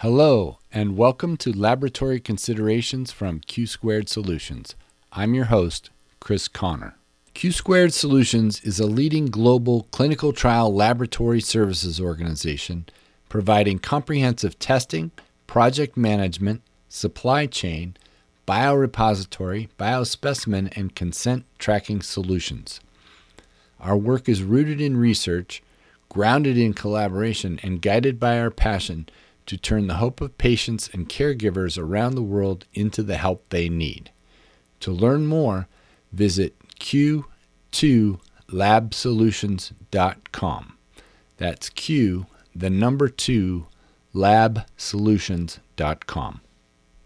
Hello, and welcome to Laboratory Considerations from Q Squared Solutions. I'm your host, Chris Connor. Q Squared Solutions is a leading global clinical trial laboratory services organization providing comprehensive testing, project management, supply chain, biorepository, biospecimen, and consent tracking solutions. Our work is rooted in research, grounded in collaboration, and guided by our passion to turn the hope of patients and caregivers around the world into the help they need. To learn more, visit q2labsolutions.com. That's Q, the number 2, labsolutions.com.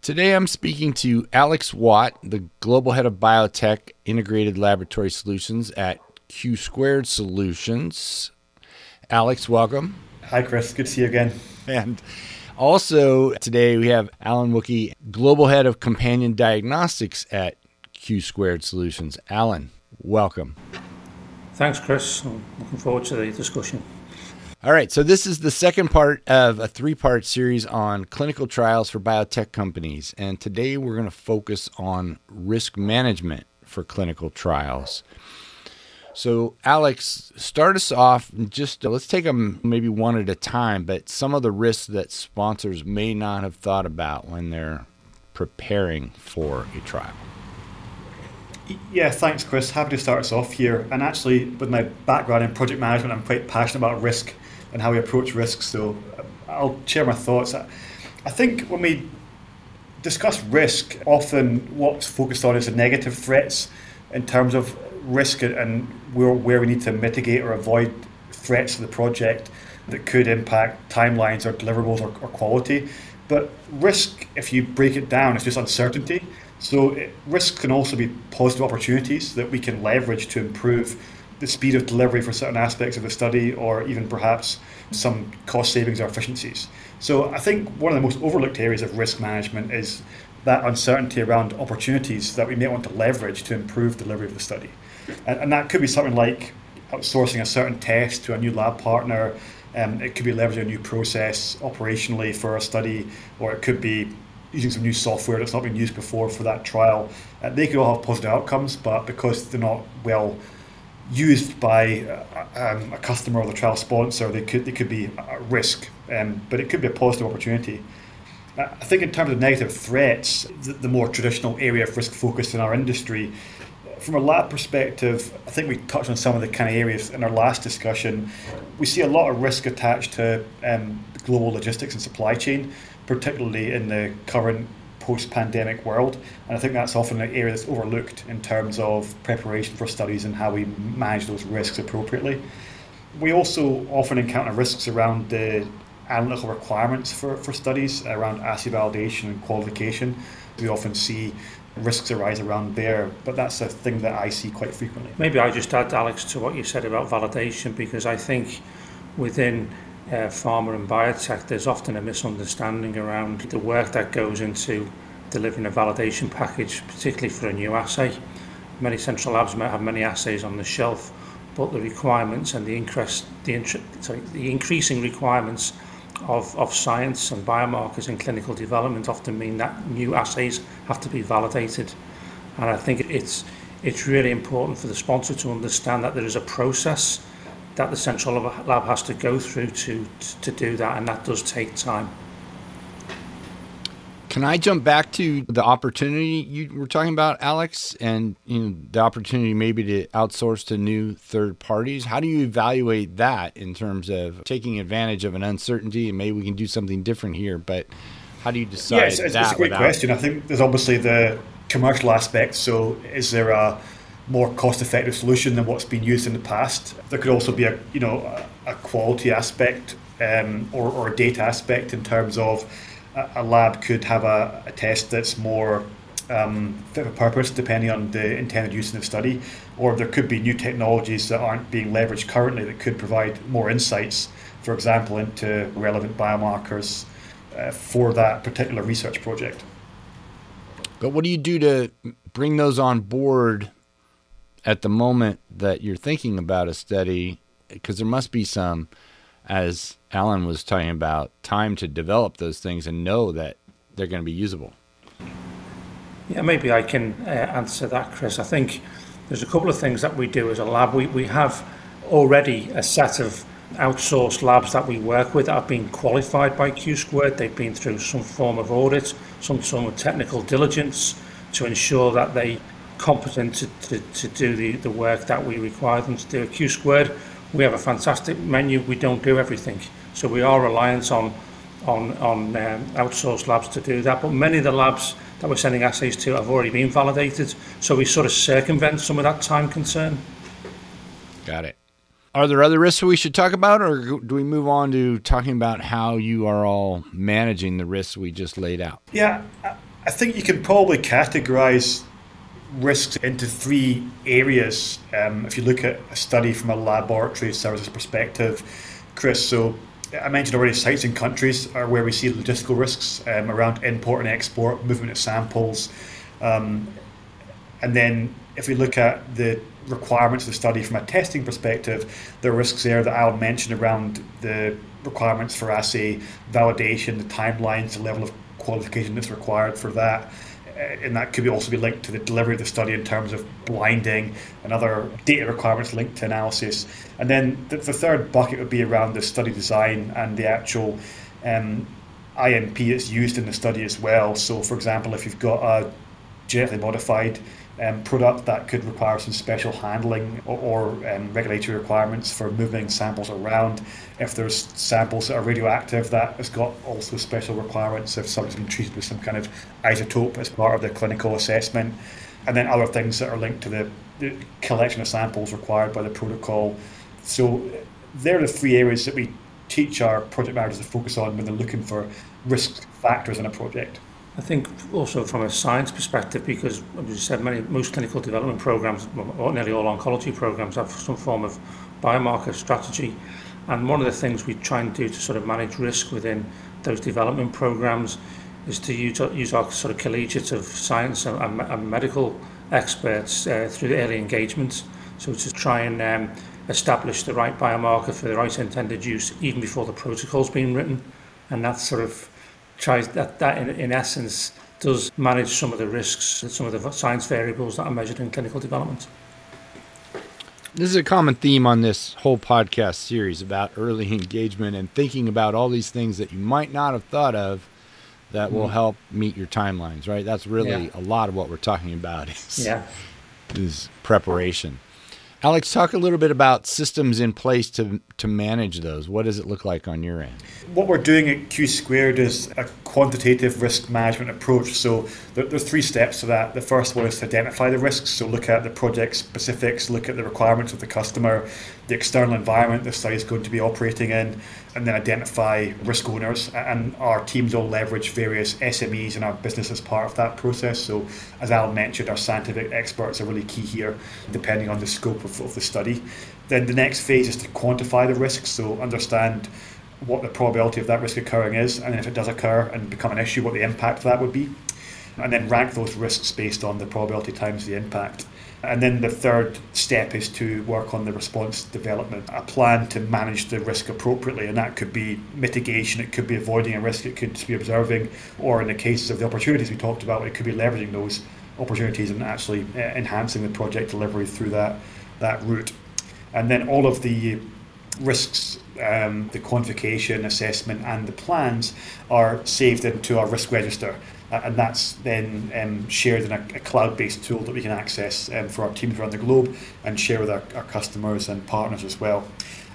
Today I'm speaking to Alex Watt, the global head of biotech integrated laboratory solutions at Q Squared Solutions. Alex, welcome. Hi, Chris. Good to see you again. And also, today we have Alan Wookie, Global Head of Companion Diagnostics at Q Squared Solutions. Alan, welcome. Thanks, Chris. I'm looking forward to the discussion. All right, so this is the second part of a three part series on clinical trials for biotech companies. And today we're going to focus on risk management for clinical trials. So, Alex, start us off. Just uh, let's take them maybe one at a time, but some of the risks that sponsors may not have thought about when they're preparing for a trial. Yeah, thanks, Chris. Happy to start us off here. And actually, with my background in project management, I'm quite passionate about risk and how we approach risk. So, uh, I'll share my thoughts. I think when we discuss risk, often what's focused on is the negative threats in terms of risk and where, where we need to mitigate or avoid threats to the project that could impact timelines or deliverables or, or quality. But risk, if you break it down, is just uncertainty. So it, risk can also be positive opportunities that we can leverage to improve the speed of delivery for certain aspects of the study or even perhaps some cost savings or efficiencies. So I think one of the most overlooked areas of risk management is that uncertainty around opportunities that we may want to leverage to improve delivery of the study. And, and that could be something like outsourcing a certain test to a new lab partner. Um, it could be leveraging a new process operationally for a study, or it could be using some new software that's not been used before for that trial. Uh, they could all have positive outcomes, but because they're not well used by uh, um, a customer or the trial sponsor, they could they could be at risk. Um, but it could be a positive opportunity. Uh, I think in terms of negative threats, the, the more traditional area of risk focus in our industry from a lab perspective, I think we touched on some of the kind of areas in our last discussion. We see a lot of risk attached to um, global logistics and supply chain, particularly in the current post pandemic world. And I think that's often an area that's overlooked in terms of preparation for studies and how we manage those risks appropriately. We also often encounter risks around the analytical requirements for, for studies, around assay validation and qualification. We often see risks arise around there. But that's a thing that I see quite frequently. Maybe I just add, Alex, to what you said about validation, because I think within uh, pharma and biotech, there's often a misunderstanding around the work that goes into delivering a validation package, particularly for a new assay. Many central labs might have many assays on the shelf, but the requirements and the, increase, the, sorry, the increasing requirements of, of science and biomarkers in clinical development often mean that new assays have to be validated. And I think it's, it's really important for the sponsor to understand that there is a process that the central lab has to go through to, to, to do that, and that does take time. Can I jump back to the opportunity you were talking about, Alex, and you know, the opportunity maybe to outsource to new third parties? How do you evaluate that in terms of taking advantage of an uncertainty and maybe we can do something different here? But how do you decide? Yeah, it's, it's, it's a great without... question. I think there's obviously the commercial aspect. So, is there a more cost-effective solution than what's been used in the past? There could also be a you know a, a quality aspect um, or, or a data aspect in terms of a lab could have a, a test that's more um, fit for purpose depending on the intended use in the study, or there could be new technologies that aren't being leveraged currently that could provide more insights, for example, into relevant biomarkers uh, for that particular research project. But what do you do to bring those on board at the moment that you're thinking about a study? Because there must be some as Alan was talking about, time to develop those things and know that they're going to be usable. Yeah, maybe I can uh, answer that, Chris. I think there's a couple of things that we do as a lab. We, we have already a set of outsourced labs that we work with that have been qualified by Q Squared. They've been through some form of audit, some form of technical diligence to ensure that they competent to, to, to do the, the work that we require them to do. Q Squared, we have a fantastic menu. We don't do everything. So we are reliant on on, on um, outsourced labs to do that. But many of the labs that we're sending assays to have already been validated. So we sort of circumvent some of that time concern. Got it. Are there other risks we should talk about, or do we move on to talking about how you are all managing the risks we just laid out? Yeah, I think you can probably categorize risks into three areas. Um, if you look at a study from a laboratory services perspective, Chris, so I mentioned already sites and countries are where we see logistical risks um, around import and export, movement of samples. Um, and then if we look at the requirements of the study from a testing perspective, there are risks there that I'll mention around the requirements for assay validation, the timelines, the level of qualification that's required for that. Uh, and that could also be linked to the delivery of the study in terms of blinding and other data requirements linked to analysis. And then the, the third bucket would be around the study design and the actual um, IMP that's used in the study as well. So, for example, if you've got a genetically modified um, product that could require some special handling or, or um, regulatory requirements for moving samples around. If there's samples that are radioactive, that has got also special requirements if somebody's been treated with some kind of isotope as part of the clinical assessment. And then other things that are linked to the, the collection of samples required by the protocol. So they're the three areas that we teach our project managers to focus on when they're looking for risk factors in a project. I think also from a science perspective, because as you said, many, most clinical development programs, or nearly all oncology programs, have some form of biomarker strategy. And one of the things we try and do to sort of manage risk within those development programs is to use, use our sort of collegiate of science and, and, and medical experts uh, through early engagement. So to try and um, establish the right biomarker for the right intended use even before the protocol's been written. And that's sort of tries that, that in, in essence does manage some of the risks, and some of the science variables that are measured in clinical development. This is a common theme on this whole podcast series about early engagement and thinking about all these things that you might not have thought of that will mm. help meet your timelines, right? That's really yeah. a lot of what we're talking about is, yeah. is preparation. Alex, talk a little bit about systems in place to to manage those. What does it look like on your end? What we're doing at Q Squared is a quantitative risk management approach. So there, there's three steps to that. The first one is to identify the risks. So look at the project specifics, look at the requirements of the customer, the external environment the study is going to be operating in, and then identify risk owners. And our teams all leverage various SMEs in our business as part of that process. So, as Al mentioned, our scientific experts are really key here, depending on the scope of, of the study. Then the next phase is to quantify the risks. So, understand what the probability of that risk occurring is, and if it does occur and become an issue, what the impact of that would be. And then rank those risks based on the probability times the impact. And then the third step is to work on the response development, a plan to manage the risk appropriately. And that could be mitigation, it could be avoiding a risk, it could be observing, or in the cases of the opportunities we talked about, it could be leveraging those opportunities and actually uh, enhancing the project delivery through that, that route. And then all of the risks, um, the quantification, assessment, and the plans are saved into our risk register and that's then um, shared in a, a cloud-based tool that we can access um, for our teams around the globe and share with our, our customers and partners as well.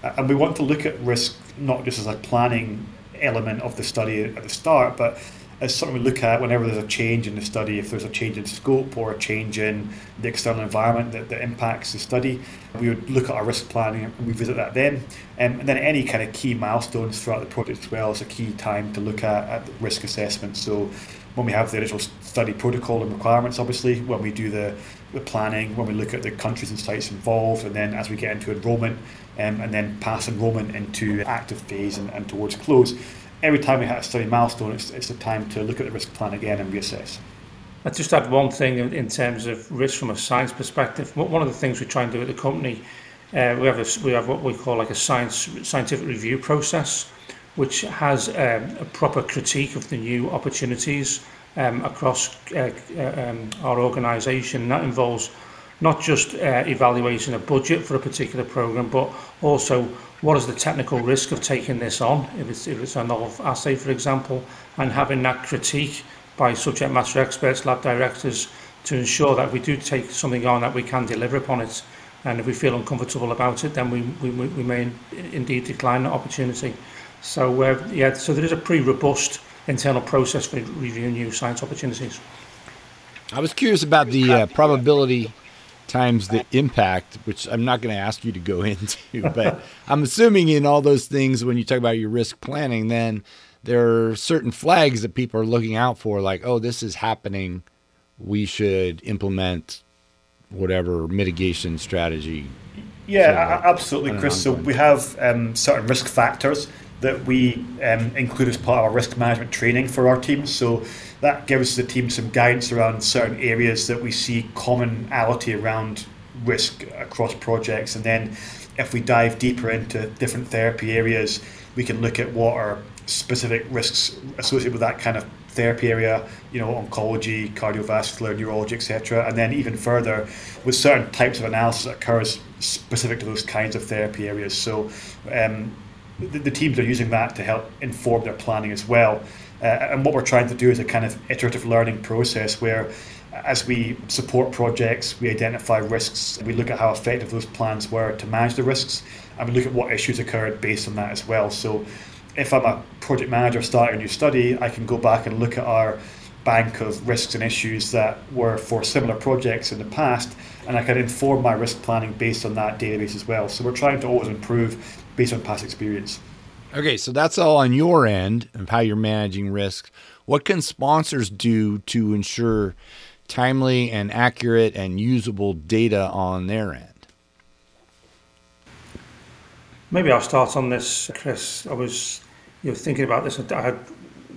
Uh, and we want to look at risk not just as a planning element of the study at the start, but as something we look at whenever there's a change in the study, if there's a change in scope or a change in the external environment that, that impacts the study, we would look at our risk planning and revisit that then. Um, and then any kind of key milestones throughout the project as well is a key time to look at, at risk assessment. So when we have the initial study protocol and requirements, obviously, when we do the, the planning, when we look at the countries and sites involved, and then as we get into enrolment, um, and then pass enrolment into active phase and, and towards close. Every time we hit a study milestone, it's, it's the time to look at the risk plan again and reassess. I just add one thing in, in terms of risk from a science perspective. One of the things we try and do at the company uh, we have a, we have what we call like a science scientific review process, which has um, a proper critique of the new opportunities um, across uh, uh um, our organisation. That involves not just uh, evaluating a budget for a particular program, but also what is the technical risk of taking this on, if it's, if it's a novel assay, for example, and having that critique by subject matter experts, lab directors, to ensure that we do take something on that we can deliver upon it. And if we feel uncomfortable about it, then we, we, we may indeed decline that opportunity. So, uh, yeah, so there is a pretty robust internal process for reviewing new science opportunities. I was curious about the uh, probability times the impact, which I'm not going to ask you to go into, but I'm assuming in all those things, when you talk about your risk planning, then there are certain flags that people are looking out for, like, oh, this is happening. We should implement whatever mitigation strategy. Yeah, absolutely, Chris. So we have um, certain risk factors that we um, include as part of our risk management training for our teams. So that gives the team some guidance around certain areas that we see commonality around risk across projects. And then if we dive deeper into different therapy areas, we can look at what are specific risks associated with that kind of therapy area, you know, oncology, cardiovascular, neurology, etc. And then even further, with certain types of analysis that occurs specific to those kinds of therapy areas. So um, the, the, teams are using that to help inform their planning as well. Uh, and what we're trying to do is a kind of iterative learning process where as we support projects, we identify risks, we look at how effective those plans were to manage the risks, and we look at what issues occurred based on that as well. So if I'm a project manager starting a new study, I can go back and look at our bank of risks and issues that were for similar projects in the past, and I can inform my risk planning based on that database as well. So we're trying to always improve based on past experience. Okay, so that's all on your end of how you're managing risk. What can sponsors do to ensure timely and accurate and usable data on their end? Maybe I'll start on this, Chris. I was you know, thinking about this. I had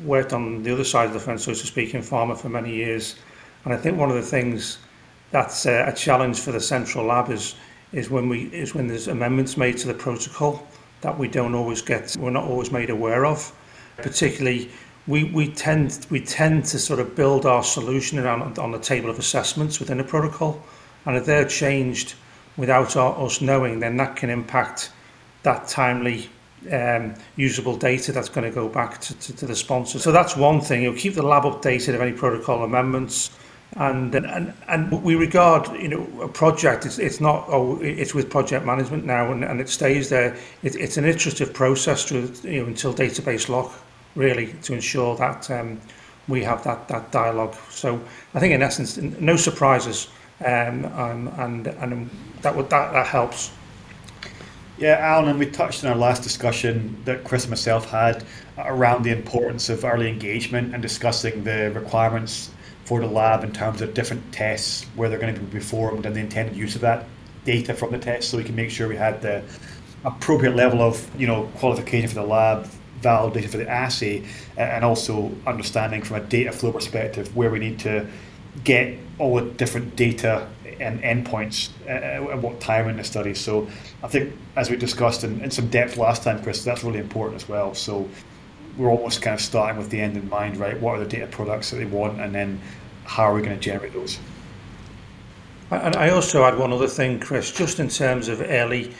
worked on the other side of the fence, so to speak, in pharma for many years, and I think one of the things that's uh, a challenge for the central lab is is when we is when there's amendments made to the protocol that we don't always get we're not always made aware of particularly we we tend we tend to sort of build our solution around on the table of assessments within a protocol and if they're changed without our, us knowing then that can impact that timely um, usable data that's going to go back to, to, to the sponsor. So that's one thing. You'll keep the lab updated of any protocol amendments. And and and we regard you know a project it's, it's not oh it's with project management now and, and it stays there. It, it's an iterative process to you know until database lock really to ensure that um, we have that that dialogue. So I think in essence no surprises um, um, and and that would that, that helps. Yeah, Alan, and we touched on our last discussion that Chris and myself had around the importance of early engagement and discussing the requirements for the lab in terms of different tests where they're going to be performed and the intended use of that data from the test so we can make sure we had the appropriate level of you know qualification for the lab validation for the assay and also understanding from a data flow perspective where we need to get all the different data and endpoints at what time in the study. So I think as we discussed in, in some depth last time Chris that's really important as well. So we're almost kind of starting with the end in mind, right? What are the data products that they want, and then how are we going to generate those? And I also add one other thing, Chris, just in terms of early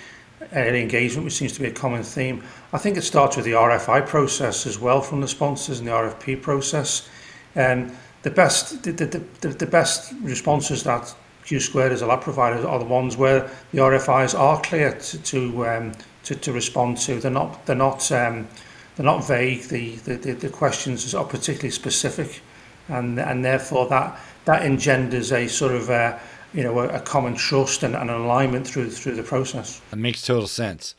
early engagement, which seems to be a common theme. I think it starts with the RFI process as well from the sponsors and the RFP process. And the best the, the, the, the best responses that Q squared as a lab provider are the ones where the RFIs are clear to to, um, to, to respond to. They're not they're not um, they're not vague. The, the, the, the questions are particularly specific, and and therefore that that engenders a sort of uh, you know a, a common trust and, and an alignment through through the process. That makes total sense.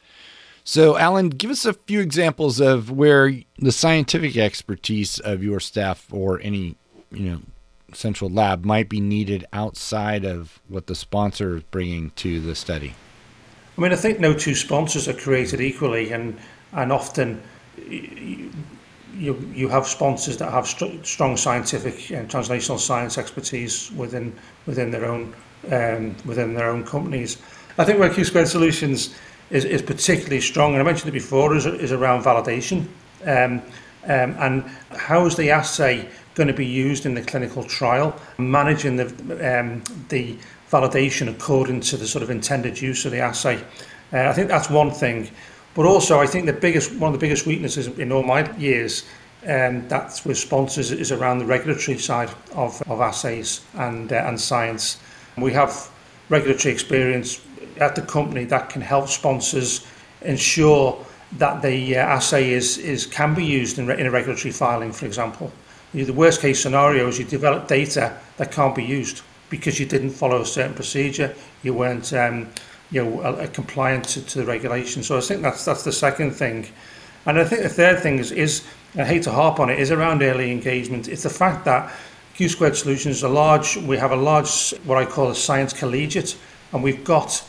So, Alan, give us a few examples of where the scientific expertise of your staff or any you know central lab might be needed outside of what the sponsor is bringing to the study. I mean, I think no two sponsors are created equally, and and often you you have sponsors that have st strong scientific and translational science expertise within within their own um, within their own companies, I think where Q Squared Solutions is, is particularly strong, and I mentioned it before, is, is around validation. Um, um, and how is the assay going to be used in the clinical trial, managing the, um, the validation according to the sort of intended use of the assay. Uh, I think that's one thing. But also, I think the biggest one of the biggest weaknesses in all my years um, that's with sponsors is around the regulatory side of, of assays and uh, and science. We have regulatory experience at the company that can help sponsors ensure that the uh, assay is, is can be used in, re- in a regulatory filing, for example. You, the worst case scenario is you develop data that can't be used because you didn't follow a certain procedure, you weren't um, you know, a, a compliant to, to the regulation. So I think that's that's the second thing. And I think the third thing is, is I hate to harp on it, is around early engagement. It's the fact that Q Squared Solutions is a large, we have a large, what I call a science collegiate, and we've got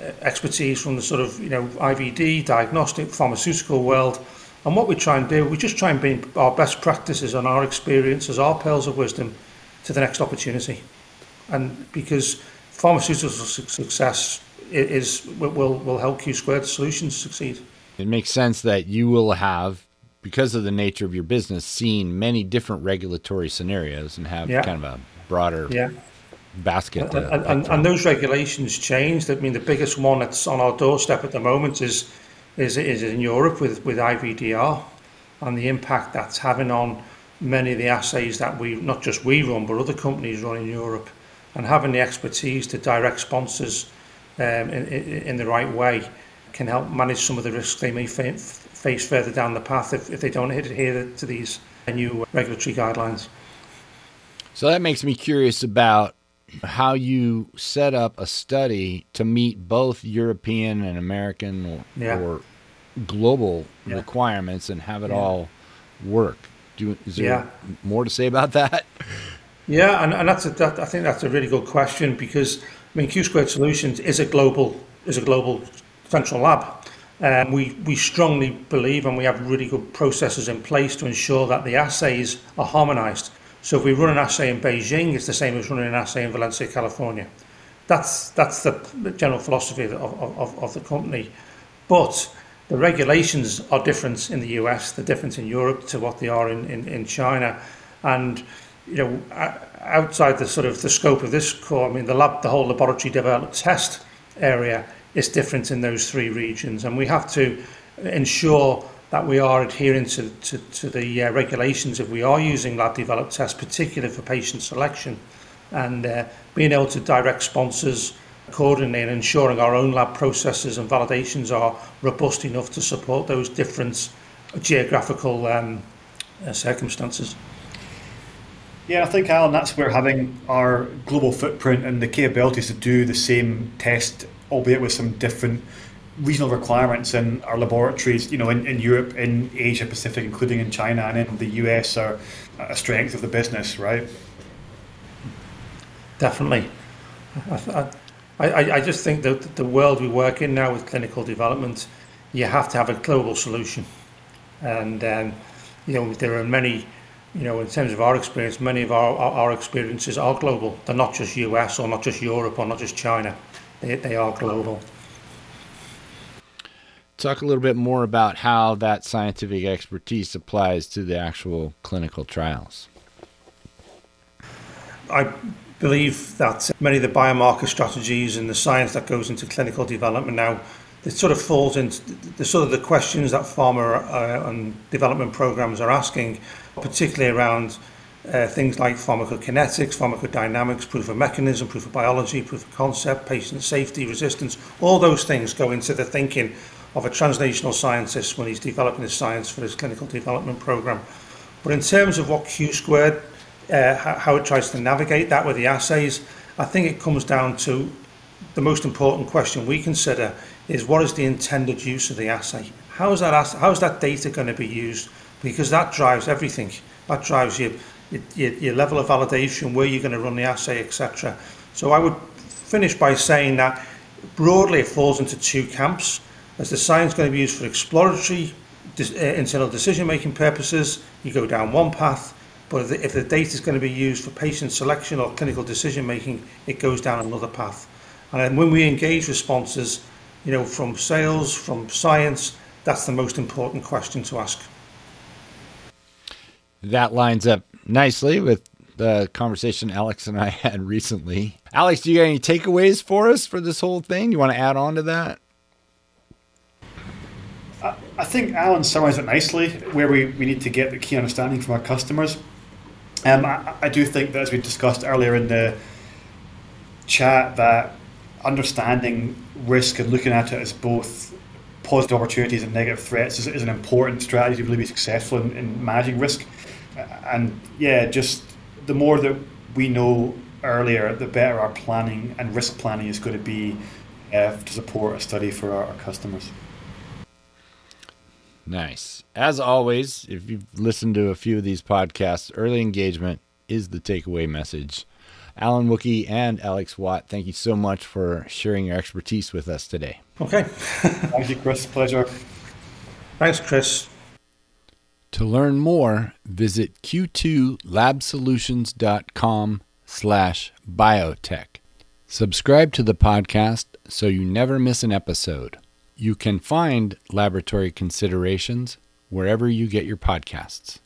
uh, expertise from the sort of, you know, IVD, diagnostic, pharmaceutical world. And what we try and do, we just try and bring our best practices and our experiences, our pearls of wisdom to the next opportunity. And because pharmaceutical success is will will help Q squared solutions succeed. It makes sense that you will have, because of the nature of your business, seen many different regulatory scenarios and have yeah. kind of a broader yeah. basket. And, and, and, and, those regulations changed. I mean, the biggest one that's on our doorstep at the moment is is is in Europe with with IVDR and the impact that's having on many of the assays that we not just we run but other companies run in Europe and having the expertise to direct sponsors um, in, in the right way can help manage some of the risks they may fa face further down the path if, if they don't adhere to these new regulatory guidelines. So that makes me curious about how you set up a study to meet both European and American or, yeah. or global yeah. requirements and have it yeah. all work. Do, is there more to say about that? Yeah, and, and that's a, that, I think that's a really good question because mean, Q Squared Solutions is a global is a global central lab. Um, we, we strongly believe and we have really good processes in place to ensure that the assays are harmonized. So if we run an assay in Beijing, it's the same as running an assay in Valencia, California. That's, that's the general philosophy of, of, of the company. But the regulations are different in the US, they're different in Europe to what they are in, in, in China. And you know, outside the sort of the scope of this core, I mean, the lab, the whole laboratory developed test area is different in those three regions, and we have to ensure that we are adhering to, to, to the uh, regulations if we are using lab developed tests, particularly for patient selection, and uh, being able to direct sponsors accordingly and ensuring our own lab processes and validations are robust enough to support those different geographical um, uh, circumstances. Yeah, I think, Alan, that's where having our global footprint and the capabilities to do the same test, albeit with some different regional requirements in our laboratories, you know, in, in Europe, in Asia Pacific, including in China and in the US, are a strength of the business, right? Definitely. I, I, I just think that the world we work in now with clinical development, you have to have a global solution. And, um, you know, there are many you know, in terms of our experience, many of our, our, our experiences are global. They're not just US or not just Europe or not just China. They, they are global. Talk a little bit more about how that scientific expertise applies to the actual clinical trials. I believe that many of the biomarker strategies and the science that goes into clinical development now it sort of falls into the sort of the questions that pharma uh, and development programs are asking particularly around uh, things like pharmacokinetics, pharmacodynamics, proof of mechanism, proof of biology, proof of concept, patient safety, resistance, all those things go into the thinking of a translational scientist when he's developing his science for his clinical development program. But in terms of what Q squared, uh, how it tries to navigate that with the assays, I think it comes down to the most important question we consider is what is the intended use of the assay? How is that, how is that data going to be used because that drives everything. That drives your, your, your level of validation, where you're going to run the assay, etc. So I would finish by saying that broadly it falls into two camps. As the science is going to be used for exploratory uh, internal decision-making purposes, you go down one path. But if the data is going to be used for patient selection or clinical decision-making, it goes down another path. And then when we engage with sponsors, you know, from sales, from science, that's the most important question to ask. That lines up nicely with the conversation Alex and I had recently. Alex, do you got any takeaways for us for this whole thing? You want to add on to that? I think Alan summarized it nicely where we, we need to get the key understanding from our customers. Um, I, I do think that, as we discussed earlier in the chat, that understanding risk and looking at it as both positive opportunities and negative threats is, is an important strategy to really be successful in, in managing risk. And yeah, just the more that we know earlier, the better our planning and risk planning is going to be uh, to support a study for our, our customers. Nice. As always, if you've listened to a few of these podcasts, early engagement is the takeaway message. Alan Wookie and Alex Watt, thank you so much for sharing your expertise with us today. Okay. Thank you, Chris. Pleasure. Thanks, Chris. To learn more, visit q2labsolutions.com slash biotech. Subscribe to the podcast so you never miss an episode. You can find Laboratory Considerations wherever you get your podcasts.